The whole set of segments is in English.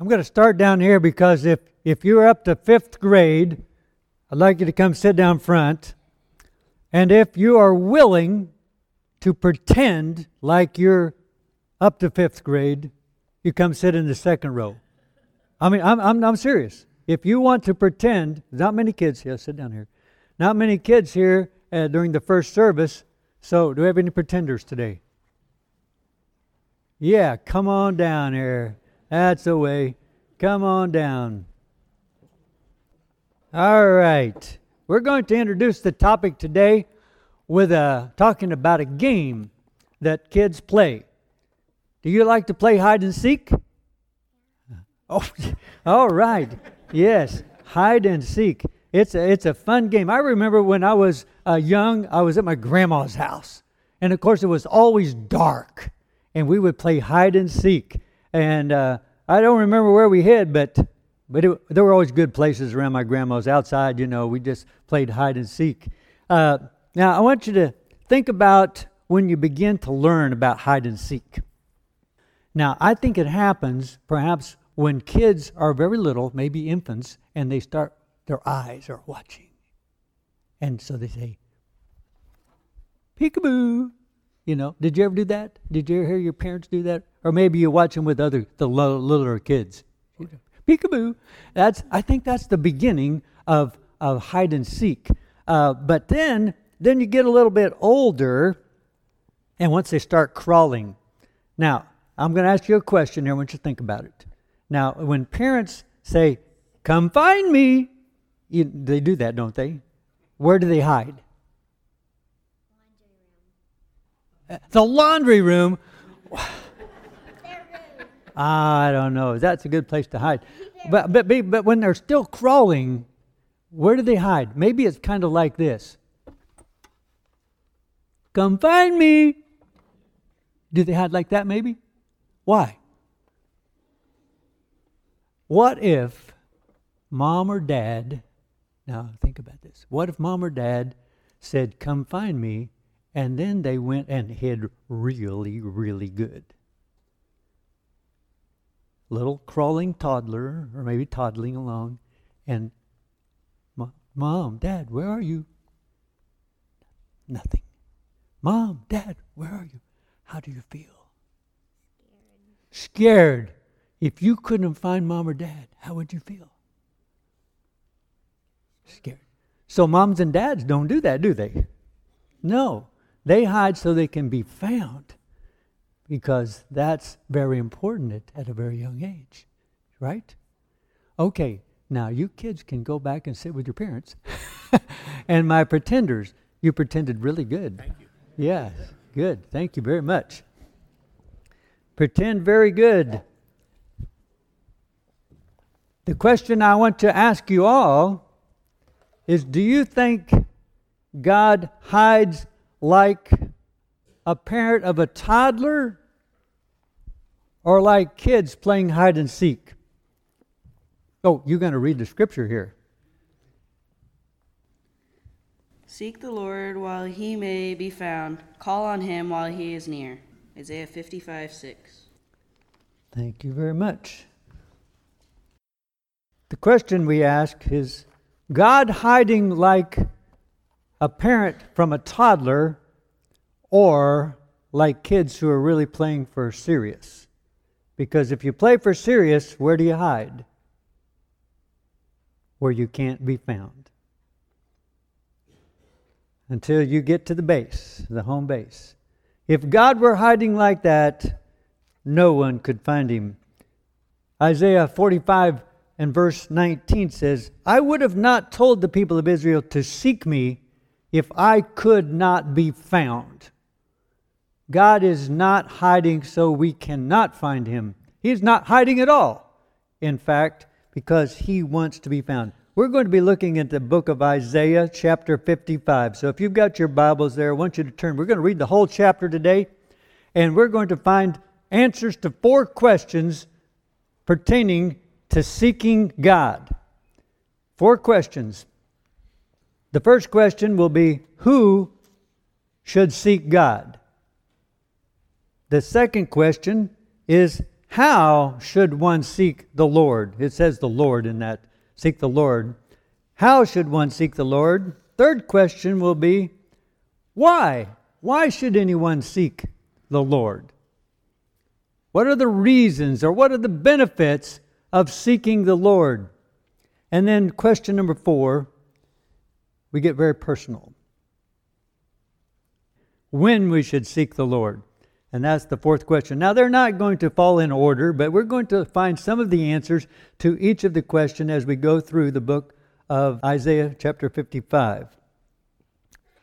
I'm going to start down here because if, if you're up to fifth grade, I'd like you to come sit down front. And if you are willing to pretend like you're up to fifth grade, you come sit in the second row. I mean, I'm, I'm, I'm serious. If you want to pretend, not many kids here, sit down here. Not many kids here uh, during the first service. So, do we have any pretenders today? Yeah, come on down here. That's the way. Come on down. All right. We're going to introduce the topic today with a, uh, talking about a game that kids play. Do you like to play hide and seek? Oh, all right. Yes, hide and seek. It's a, it's a fun game. I remember when I was uh, young, I was at my grandma's house. And of course, it was always dark. And we would play hide and seek. And uh, I don't remember where we hid, but, but it, there were always good places around my grandma's. Outside, you know, we just played hide and seek. Uh, now, I want you to think about when you begin to learn about hide and seek. Now, I think it happens perhaps when kids are very little, maybe infants, and they start, their eyes are watching. And so they say, peekaboo. You know, did you ever do that? Did you ever hear your parents do that? Or maybe you watch them with other, the littler kids. Peekaboo. That's, I think that's the beginning of, of hide and seek. Uh, but then, then you get a little bit older, and once they start crawling. Now, I'm going to ask you a question here. I want you to think about it. Now, when parents say, Come find me, you, they do that, don't they? Where do they hide? The laundry room. I don't know. That's a good place to hide. But, but, but when they're still crawling, where do they hide? Maybe it's kind of like this Come find me. Do they hide like that, maybe? Why? What if mom or dad, now think about this, what if mom or dad said, Come find me, and then they went and hid really, really good? Little crawling toddler, or maybe toddling along, and Mom, Dad, where are you? Nothing. Mom, Dad, where are you? How do you feel? scared. If you couldn't find mom or dad, how would you feel? Scared. So moms and dads don't do that, do they? No. They hide so they can be found because that's very important at, at a very young age, right? Okay, now you kids can go back and sit with your parents. and my pretenders, you pretended really good. Thank you. Yes, good. Thank you very much. Pretend very good. The question I want to ask you all is Do you think God hides like a parent of a toddler or like kids playing hide and seek? Oh, you're going to read the scripture here. Seek the Lord while he may be found, call on him while he is near. Isaiah 55 6. Thank you very much. The question we ask is God hiding like a parent from a toddler or like kids who are really playing for serious? Because if you play for serious, where do you hide? Where you can't be found. Until you get to the base, the home base. If God were hiding like that, no one could find him. Isaiah 45 and verse 19 says, I would have not told the people of Israel to seek me if I could not be found. God is not hiding so we cannot find him. He's not hiding at all, in fact, because he wants to be found. We're going to be looking at the book of Isaiah, chapter 55. So if you've got your Bibles there, I want you to turn. We're going to read the whole chapter today, and we're going to find answers to four questions pertaining to seeking God. Four questions. The first question will be Who should seek God? The second question is How should one seek the Lord? It says the Lord in that. Seek the Lord. How should one seek the Lord? Third question will be why? Why should anyone seek the Lord? What are the reasons or what are the benefits of seeking the Lord? And then question number four, we get very personal. When we should seek the Lord. And that's the fourth question. Now, they're not going to fall in order, but we're going to find some of the answers to each of the questions as we go through the book of Isaiah chapter 55.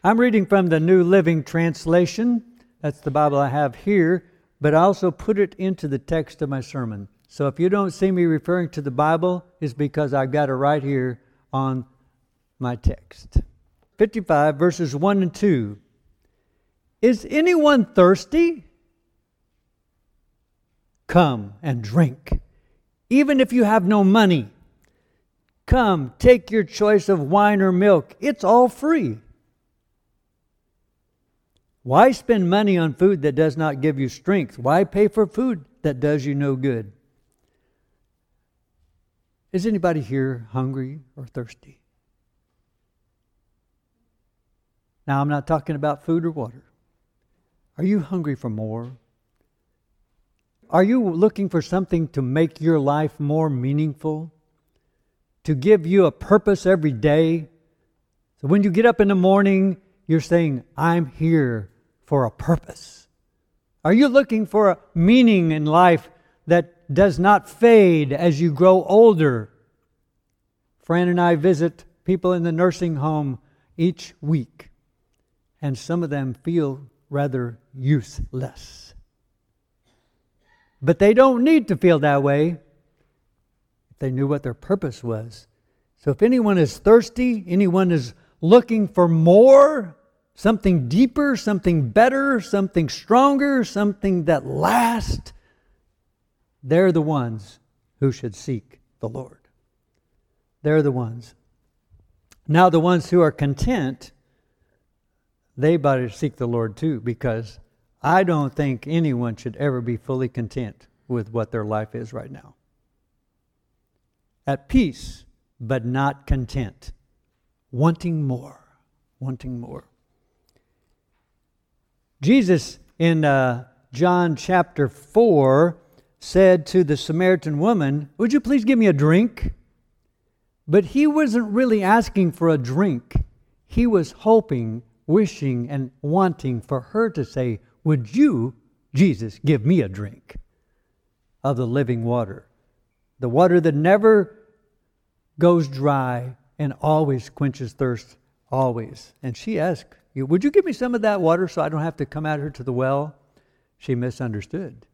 I'm reading from the New Living Translation. That's the Bible I have here, but I also put it into the text of my sermon. So if you don't see me referring to the Bible, it's because I've got it right here on my text. 55, verses 1 and 2. Is anyone thirsty? Come and drink. Even if you have no money, come, take your choice of wine or milk. It's all free. Why spend money on food that does not give you strength? Why pay for food that does you no good? Is anybody here hungry or thirsty? Now, I'm not talking about food or water. Are you hungry for more? Are you looking for something to make your life more meaningful? To give you a purpose every day? So when you get up in the morning, you're saying, I'm here for a purpose. Are you looking for a meaning in life that does not fade as you grow older? Fran and I visit people in the nursing home each week, and some of them feel rather useless. But they don't need to feel that way if they knew what their purpose was. So if anyone is thirsty, anyone is looking for more, something deeper, something better, something stronger, something that lasts, they're the ones who should seek the Lord. They're the ones. Now, the ones who are content, they better seek the Lord too, because I don't think anyone should ever be fully content with what their life is right now. At peace, but not content. Wanting more. Wanting more. Jesus in uh, John chapter 4 said to the Samaritan woman, Would you please give me a drink? But he wasn't really asking for a drink. He was hoping, wishing, and wanting for her to say, would you, Jesus, give me a drink of the living water? The water that never goes dry and always quenches thirst, always. And she asked, Would you give me some of that water so I don't have to come out here to the well? She misunderstood.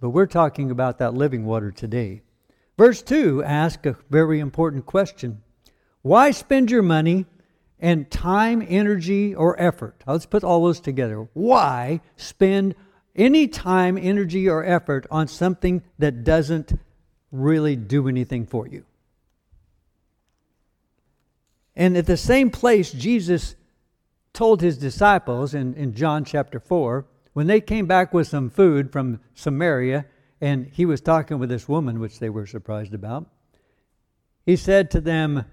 But we're talking about that living water today. Verse 2 asks a very important question Why spend your money and time, energy, or effort. Let's put all those together. Why spend any time, energy, or effort on something that doesn't really do anything for you? And at the same place, Jesus told his disciples in, in John chapter 4, when they came back with some food from Samaria, and he was talking with this woman, which they were surprised about, he said to them,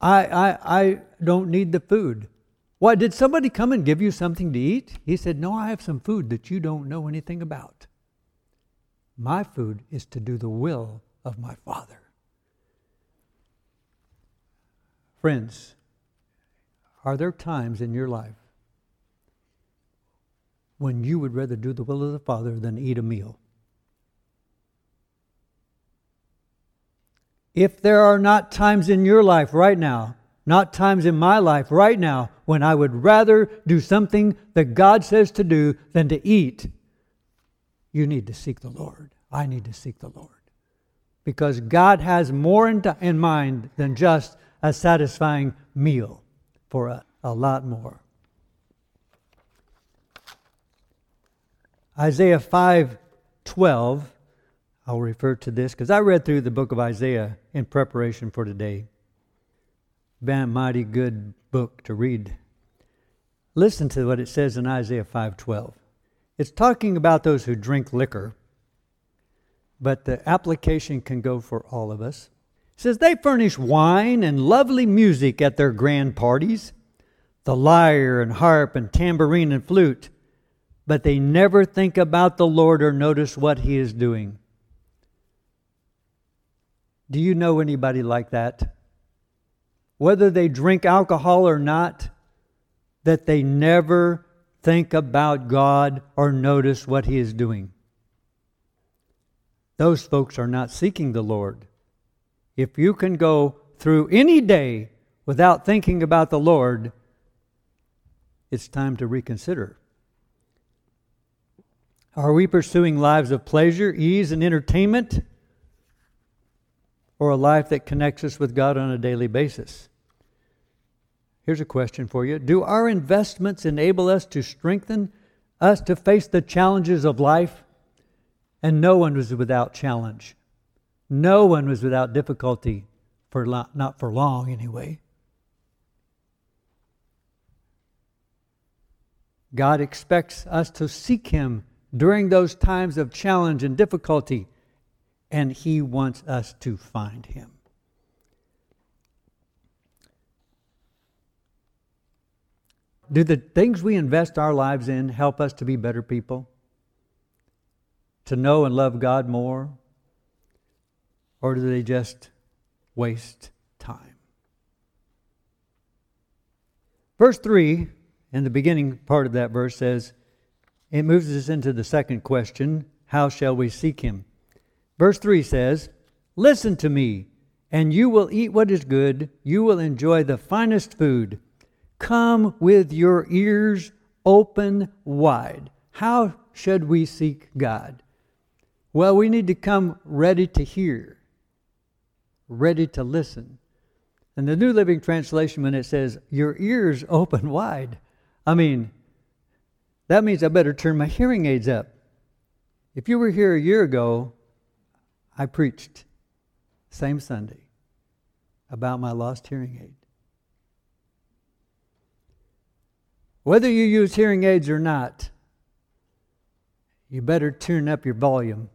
I, I, I don't need the food. Why, did somebody come and give you something to eat? He said, No, I have some food that you don't know anything about. My food is to do the will of my Father. Friends, are there times in your life when you would rather do the will of the Father than eat a meal? If there are not times in your life right now, not times in my life right now, when I would rather do something that God says to do than to eat, you need to seek the Lord. I need to seek the Lord. Because God has more in, in mind than just a satisfying meal for us, a lot more. Isaiah 5 12 I'll refer to this because I read through the book of Isaiah in preparation for today. Been a mighty good book to read. Listen to what it says in Isaiah 5:12. It's talking about those who drink liquor. but the application can go for all of us. It says, They furnish wine and lovely music at their grand parties, the lyre and harp and tambourine and flute, but they never think about the Lord or notice what He is doing. Do you know anybody like that? Whether they drink alcohol or not, that they never think about God or notice what He is doing. Those folks are not seeking the Lord. If you can go through any day without thinking about the Lord, it's time to reconsider. Are we pursuing lives of pleasure, ease, and entertainment? Or a life that connects us with God on a daily basis? Here's a question for you Do our investments enable us to strengthen us to face the challenges of life? And no one was without challenge. No one was without difficulty, for lo- not for long anyway. God expects us to seek Him during those times of challenge and difficulty, and He wants us to find Him. Do the things we invest our lives in help us to be better people? To know and love God more? Or do they just waste time? Verse 3, in the beginning part of that verse, says, it moves us into the second question how shall we seek him? Verse 3 says, Listen to me, and you will eat what is good, you will enjoy the finest food. Come with your ears open wide. How should we seek God? Well, we need to come ready to hear, ready to listen. And the New Living Translation, when it says, Your ears open wide, I mean, that means I better turn my hearing aids up. If you were here a year ago, I preached, same Sunday, about my lost hearing aid. Whether you use hearing aids or not, you better turn up your volume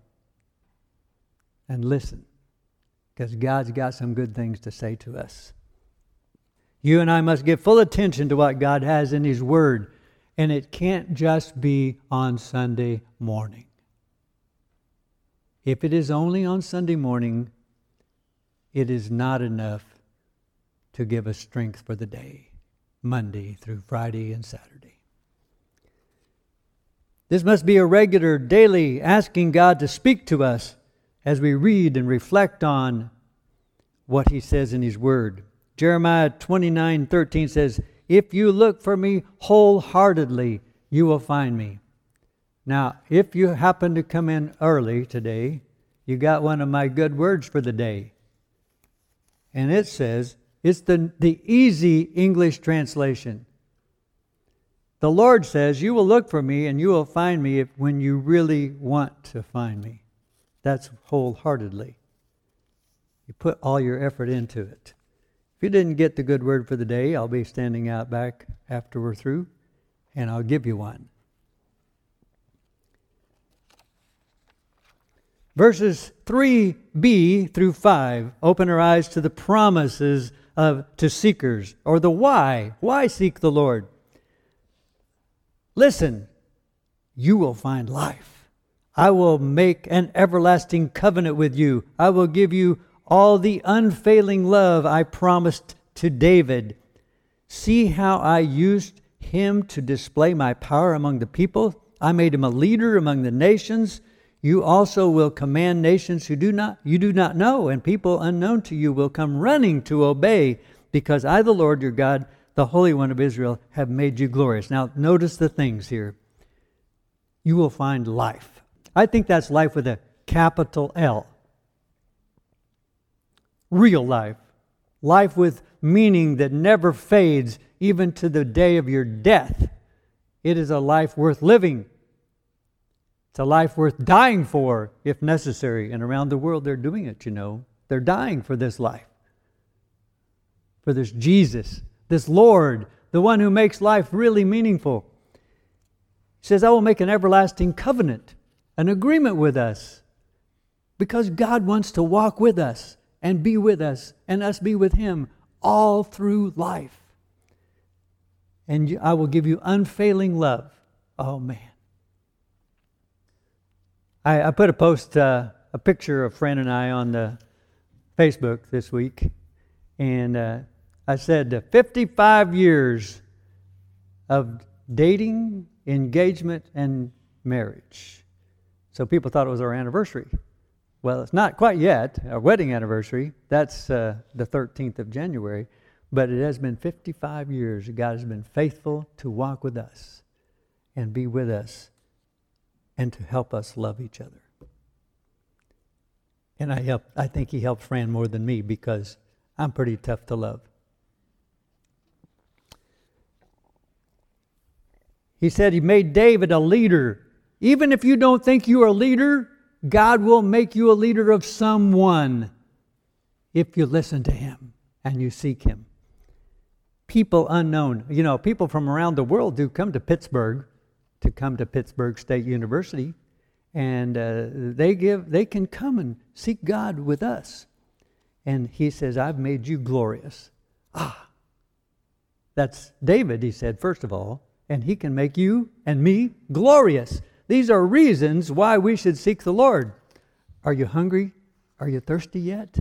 and listen because God's got some good things to say to us. You and I must give full attention to what God has in His Word and it can't just be on Sunday morning. If it is only on Sunday morning, it is not enough to give us strength for the day, Monday through Friday and Saturday. This must be a regular, daily asking God to speak to us as we read and reflect on what He says in His Word. Jeremiah 29 13 says, if you look for me wholeheartedly, you will find me. Now, if you happen to come in early today, you got one of my good words for the day. And it says, it's the, the easy English translation. The Lord says, You will look for me and you will find me if, when you really want to find me. That's wholeheartedly. You put all your effort into it If you didn't get the good word for the day, I'll be standing out back after we're through, and I'll give you one. Verses 3b through 5 open our eyes to the promises of to seekers or the why. Why seek the Lord? Listen, you will find life. I will make an everlasting covenant with you. I will give you all the unfailing love I promised to David. See how I used him to display my power among the people. I made him a leader among the nations. You also will command nations who do not you do not know, and people unknown to you will come running to obey, because I, the Lord your God, the Holy One of Israel, have made you glorious. Now, notice the things here. You will find life. I think that's life with a capital L real life, life with meaning that never fades even to the day of your death. It is a life worth living. It's a life worth dying for if necessary. And around the world, they're doing it, you know. They're dying for this life, for this Jesus, this Lord, the one who makes life really meaningful. He says, I will make an everlasting covenant, an agreement with us. Because God wants to walk with us and be with us and us be with Him all through life. And I will give you unfailing love. Oh, man. I, I put a post, uh, a picture of Fran and I on the Facebook this week, and uh, I said 55 years of dating, engagement, and marriage. So people thought it was our anniversary. Well, it's not quite yet, our wedding anniversary. That's uh, the 13th of January. But it has been 55 years. God has been faithful to walk with us and be with us and to help us love each other. And I, help, I think he helped Fran more than me because I'm pretty tough to love. He said he made David a leader. Even if you don't think you're a leader, God will make you a leader of someone if you listen to him and you seek him. People unknown, you know, people from around the world do come to Pittsburg to come to Pittsburg State University, and uh, they give they can come and seek God with us. And he says, "I've made you glorious." Ah, that's David. He said, first of all, and he can make you and me glorious. These are reasons why we should seek the Lord. Are you hungry? Are you thirsty yet?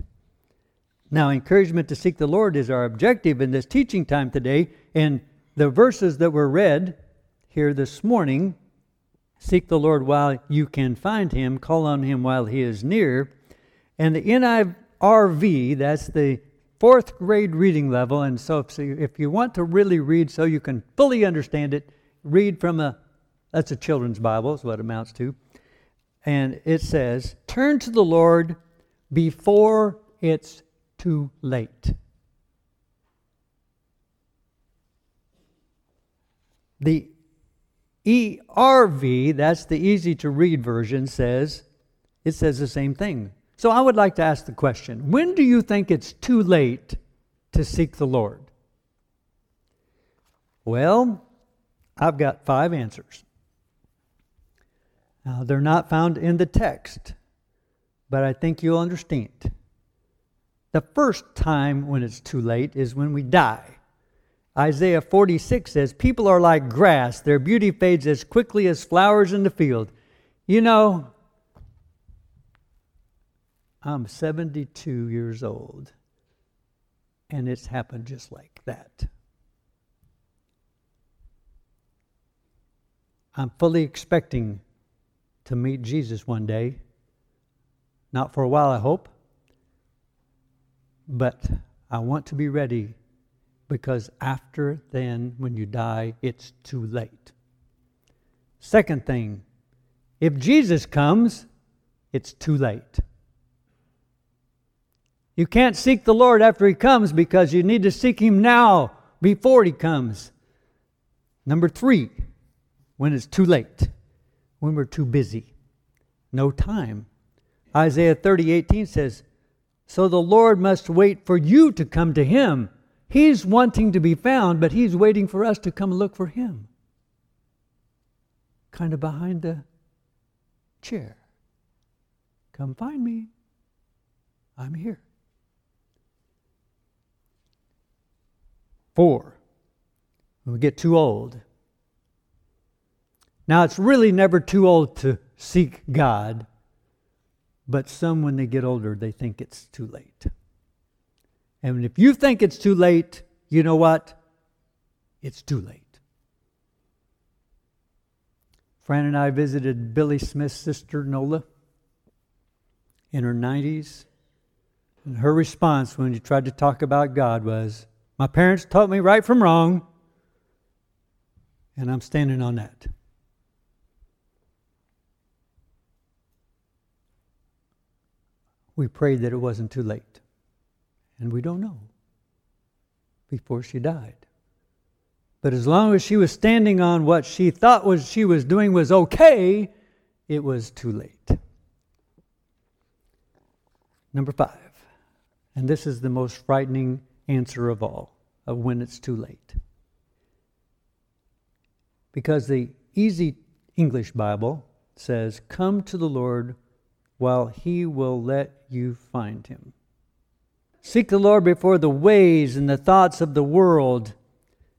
Now, encouragement to seek the Lord is our objective in this teaching time today. And the verses that were read here this morning seek the Lord while you can find him, call on him while he is near. And the NIRV, that's the fourth grade reading level. And so if, if you want to really read so you can fully understand it, read from a, that's a children's Bible, is what it amounts to. And it says, Turn to the Lord before it's too late. The ERV, that's the easy to read version, says, it says the same thing. So I would like to ask the question when do you think it's too late to seek the Lord? Well, I've got five answers. Now, they're not found in the text, but I think you'll understand. The first time when it's too late is when we die. Isaiah 46 says, People are like grass, their beauty fades as quickly as flowers in the field. You know, I'm 72 years old, and it's happened just like that. I'm fully expecting to meet Jesus one day. Not for a while, I hope. But I want to be ready because after then, when you die, it's too late. Second thing, if Jesus comes, it's too late. You can't seek the Lord after He comes because you need to seek Him now before He comes. Number three, when it's too late, when we're too busy, no time. Isaiah 30, 18 says, So the Lord must wait for you to come to Him. He's wanting to be found, but He's waiting for us to come look for Him. Kind of behind the chair. Come find me. I'm here. Four, when we get too old. Now, it's really never too old to seek God, but some, when they get older, they think it's too late. And if you think it's too late, you know what? It's too late. Fran and I visited Billy Smith's sister, Nola, in her 90s. And her response when you tried to talk about God was, my parents taught me right from wrong, and I'm standing on that. We prayed that it wasn't too late, and we don't know before she died. But as long as she was standing on what she thought was she was doing was okay, it was too late. Number five, and this is the most frightening answer of all of when it's too late. Because the easy English Bible says, Come to the Lord while he will let you find him. Seek the Lord before the ways and the thoughts of the world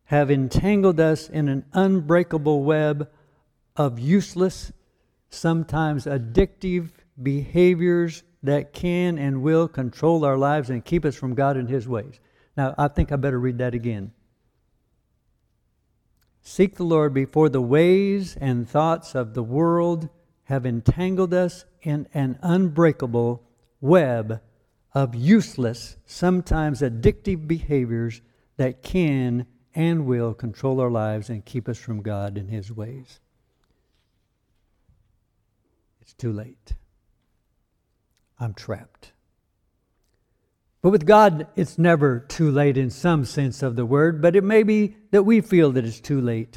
have entangled us in an unbreakable web of useless, sometimes addictive behaviors that can and will control our lives and keep us from God and His ways. Now, I think I better read that again. Seek the Lord before the ways and thoughts of the world have entangled us in an unbreakable web of useless, sometimes addictive behaviors that can and will control our lives and keep us from God and His ways. It's too late. I'm trapped. But with God, it's never too late in some sense of the word, but it may be that we feel that it's too late.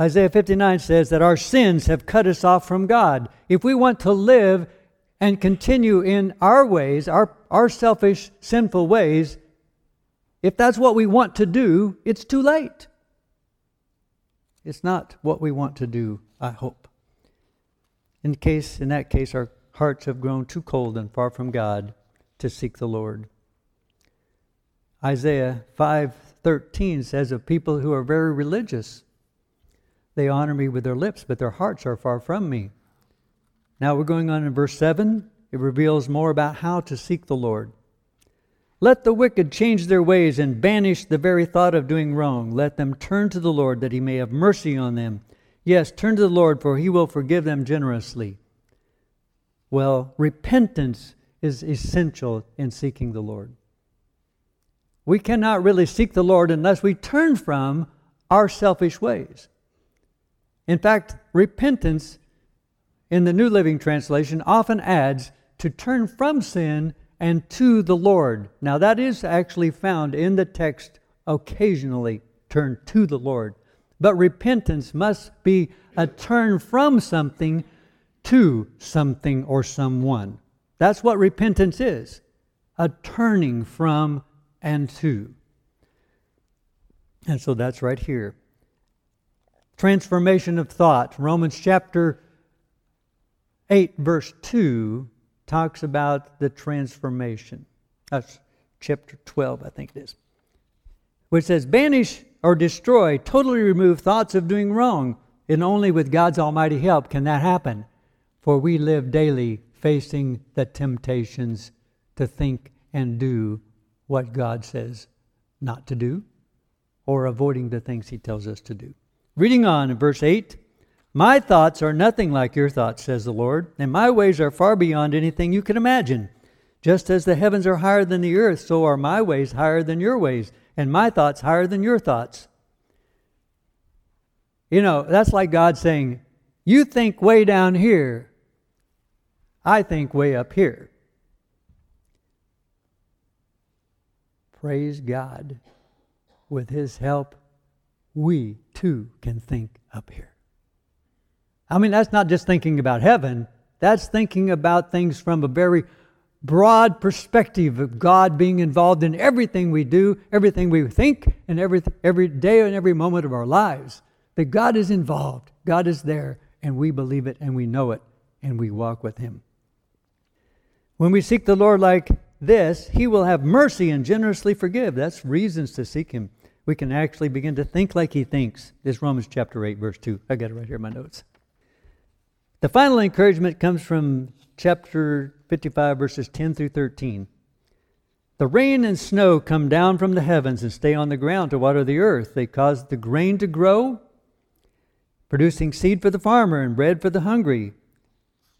Isaiah 59 says that our sins have cut us off from God. If we want to live and continue in our ways, our, our selfish, sinful ways, if that's what we want to do, it's too late. It's not what we want to do, I hope. In case in that case our hearts have grown too cold and far from God to seek the Lord. Isaiah 5:13 says of people who are very religious, they honor me with their lips, but their hearts are far from me. Now we're going on in verse 7. It reveals more about how to seek the Lord. Let the wicked change their ways and banish the very thought of doing wrong. Let them turn to the Lord that he may have mercy on them. Yes, turn to the Lord, for he will forgive them generously. Well, repentance is essential in seeking the Lord. We cannot really seek the Lord unless we turn from our selfish ways. In fact, repentance in the New Living Translation often adds to turn from sin and to the Lord. Now, that is actually found in the text occasionally, turn to the Lord. But repentance must be a turn from something to something or someone. That's what repentance is a turning from and to. And so that's right here. Transformation of thought. Romans chapter 8, verse 2 talks about the transformation. That's chapter 12, I think it is. Which says, Banish or destroy, totally remove thoughts of doing wrong. And only with God's almighty help can that happen. For we live daily facing the temptations to think and do what God says not to do or avoiding the things He tells us to do. Reading on in verse 8 My thoughts are nothing like your thoughts, says the Lord, and my ways are far beyond anything you can imagine. Just as the heavens are higher than the earth, so are my ways higher than your ways, and my thoughts higher than your thoughts. You know, that's like God saying, You think way down here, I think way up here. Praise God. With His help, we too can think up here. I mean, that's not just thinking about heaven, that's thinking about things from a very broad perspective of God being involved in everything we do, everything we think, and every, every day and every moment of our lives. That God is involved, God is there, and we believe it and we know it, and we walk with Him. When we seek the Lord like this, He will have mercy and generously forgive. That's reasons to seek Him. We can actually begin to think like He thinks. This Romans chapter 8, verse 2. I got it right here in my notes. The final encouragement comes from chapter 55, verses 10 through 13. The rain and snow come down from the heavens and stay on the ground to water the earth. They cause the grain to grow, producing seed for the farmer and bread for the hungry.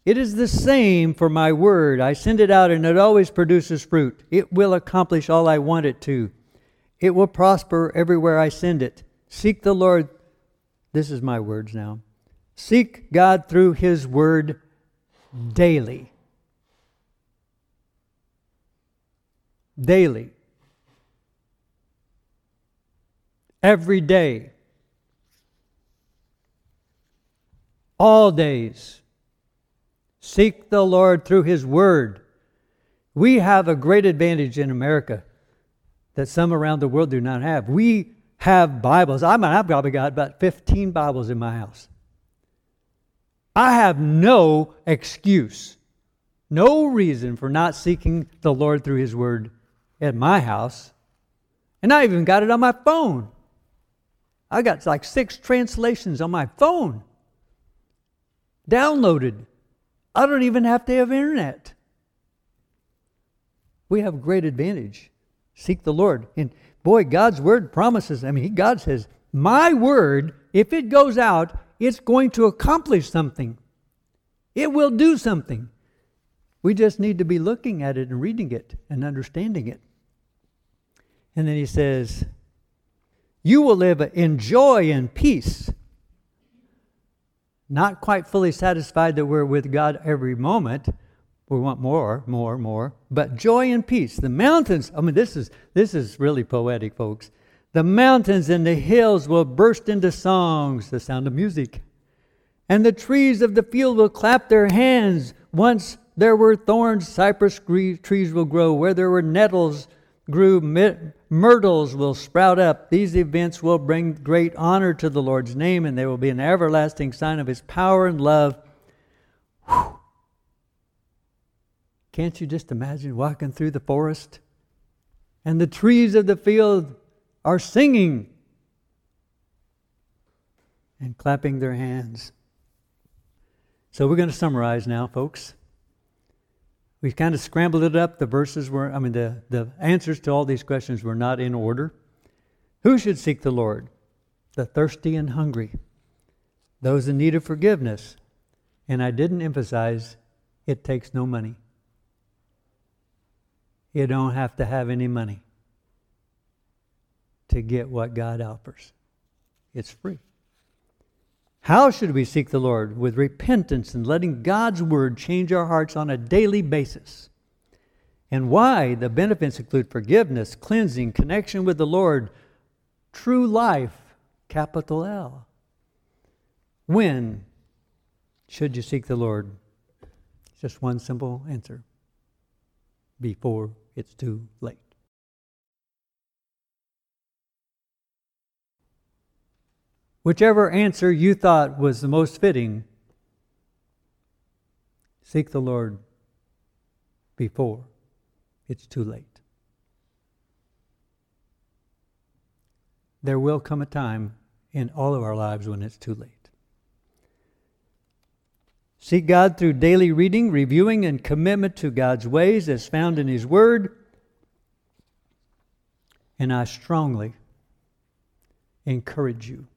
It is the same for my word. I send it out and it always produces fruit. It will accomplish all I want it to. It will prosper everywhere I send it. Seek the Lord. This is my words now. Seek God through His word daily. Daily. Every day. All days Seek the Lord through His Word. We have a great advantage in America that some around the world do not have. We have Bibles. I mean, I've probably got about 15 Bibles in my house. I have no excuse, no reason for not seeking the Lord through His Word at my house. And I even got it on my phone. I got like six translations on my phone downloaded. I don't even have to have internet. We have great advantage. Seek the Lord. And boy, God's word promises. I mean, God says, My word, if it goes out, it's going to accomplish something. It will do something. We just need to be looking at it and reading it and understanding it. And then he says, You will live in joy and peace. Not quite fully satisfied that we're with God every moment. We want more, more, more. But joy and peace. The mountains, I mean, this is, this is really poetic, folks. The mountains and the hills will burst into songs, the sound of music. And the trees of the field will clap their hands. Once there were thorns, cypress trees will grow. Where there were nettles, grew myrtles will sprout up. These events will bring great honor to the Lord's name, and they will be an everlasting sign of his power and love. Whew. Can't you just imagine walking through the forest? And the trees of the field are singing and clapping their hands. So we're going to summarize now, folks. We kind of scrambled it up. The verses were, I mean, the, the answers to all these questions were not in order. Who should seek the Lord? The thirsty and hungry, those in need of forgiveness. And I didn't emphasize it takes no money. You don't have to have any money to get what God offers, it's free. How should we seek the Lord? With repentance and letting God's word change our hearts on a daily basis. And why? The benefits include forgiveness, cleansing, connection with the Lord, true life, capital L. When should you seek the Lord? Just one simple answer before it's too late. Whichever answer you thought was the most fitting, seek the Lord before it's too late. There will come a time in all of our lives when it's too late. Seek God through daily reading, reviewing, and commitment to God's ways as found in His Word. And I strongly encourage you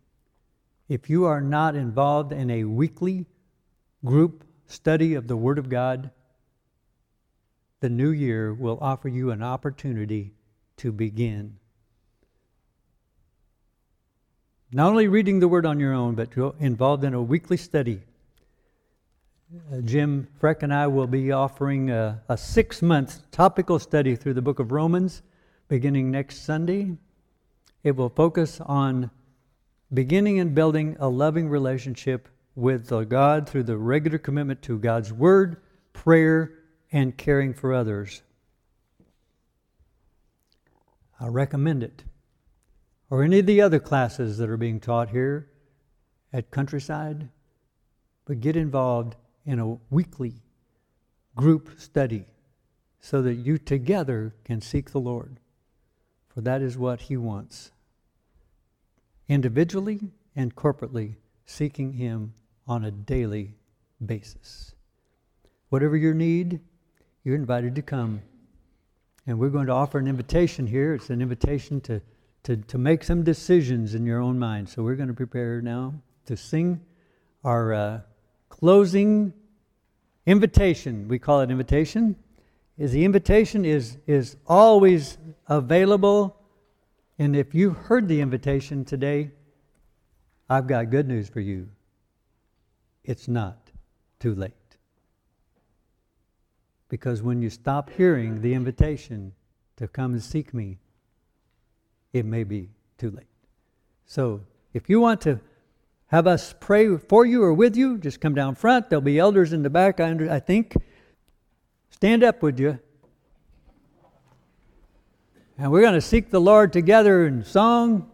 if you are not involved in a weekly group study of the Word of God, the new year will offer you an opportunity to begin. Not only reading the Word on your own, but to involved in a weekly study. Uh, Jim Freck and I will be offering a, a six month topical study through the book of Romans beginning next Sunday. It will focus on beginning and building a loving relationship with God through the regular commitment to God's Word, prayer, and caring for others. I recommend it. Or any of the other classes that are being taught here at Countryside. But get involved in a weekly group study so that you together can seek the Lord. For that is what He wants individually and corporately, seeking Him on a daily basis. Whatever your need, you're invited to come. And we're going to offer an invitation here. It's an invitation to, to, to make some decisions in your own mind. So we're going to prepare now to sing our uh, closing invitation. We call it invitation. Is the invitation is, is always available and if you heard the invitation today, I've got good news for you. It's not too late. Because when you stop hearing the invitation to come and seek me, it may be too late. So if you want to have us pray for you or with you, just come down front. There'll be elders in the back, I, under, I think. Stand up, would you? And we're going to seek the Lord together in song